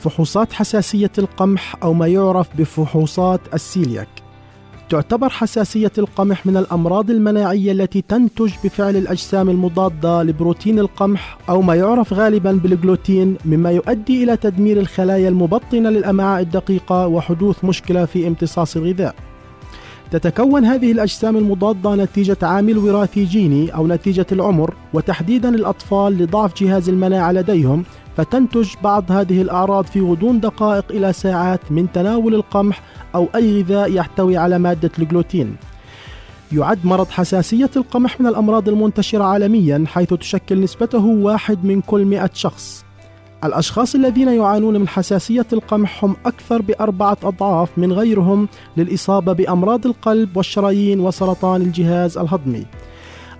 فحوصات حساسية القمح أو ما يعرف بفحوصات السيلياك تعتبر حساسية القمح من الأمراض المناعية التي تنتج بفعل الأجسام المضادة لبروتين القمح أو ما يعرف غالبا بالجلوتين مما يؤدي إلى تدمير الخلايا المبطنة للأمعاء الدقيقة وحدوث مشكلة في امتصاص الغذاء. تتكون هذه الأجسام المضادة نتيجة عامل وراثي جيني أو نتيجة العمر وتحديدا الأطفال لضعف جهاز المناعة لديهم فتنتج بعض هذه الأعراض في غضون دقائق إلى ساعات من تناول القمح أو أي غذاء يحتوي على مادة الجلوتين. يعد مرض حساسية القمح من الأمراض المنتشرة عالميا حيث تشكل نسبته واحد من كل مئة شخص الأشخاص الذين يعانون من حساسية القمح هم أكثر بأربعة أضعاف من غيرهم للإصابة بأمراض القلب والشرايين وسرطان الجهاز الهضمي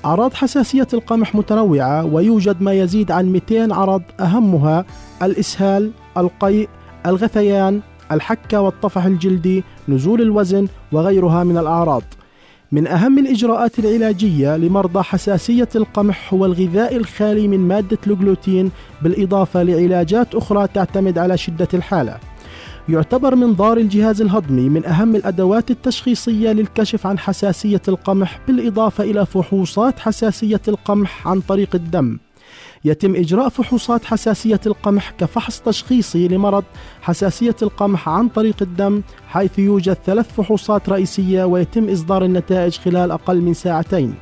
أعراض حساسية القمح متنوعة ويوجد ما يزيد عن 200 عرض أهمها الإسهال، القيء، الغثيان، الحكة والطفح الجلدي، نزول الوزن وغيرها من الأعراض. من أهم الإجراءات العلاجية لمرضى حساسية القمح هو الغذاء الخالي من مادة الجلوتين بالإضافة لعلاجات أخرى تعتمد على شدة الحالة. يعتبر منظار الجهاز الهضمي من أهم الأدوات التشخيصية للكشف عن حساسية القمح بالإضافة إلى فحوصات حساسية القمح عن طريق الدم. يتم إجراء فحوصات حساسية القمح كفحص تشخيصي لمرض حساسية القمح عن طريق الدم حيث يوجد ثلاث فحوصات رئيسية ويتم إصدار النتائج خلال أقل من ساعتين.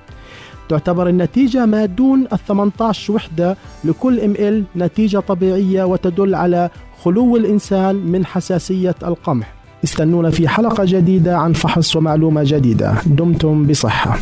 تعتبر النتيجة ما دون ال 18 وحدة لكل ام ال نتيجة طبيعية وتدل على خلو الإنسان من حساسية القمح. استنونا في حلقة جديدة عن فحص ومعلومة جديدة. دمتم بصحة.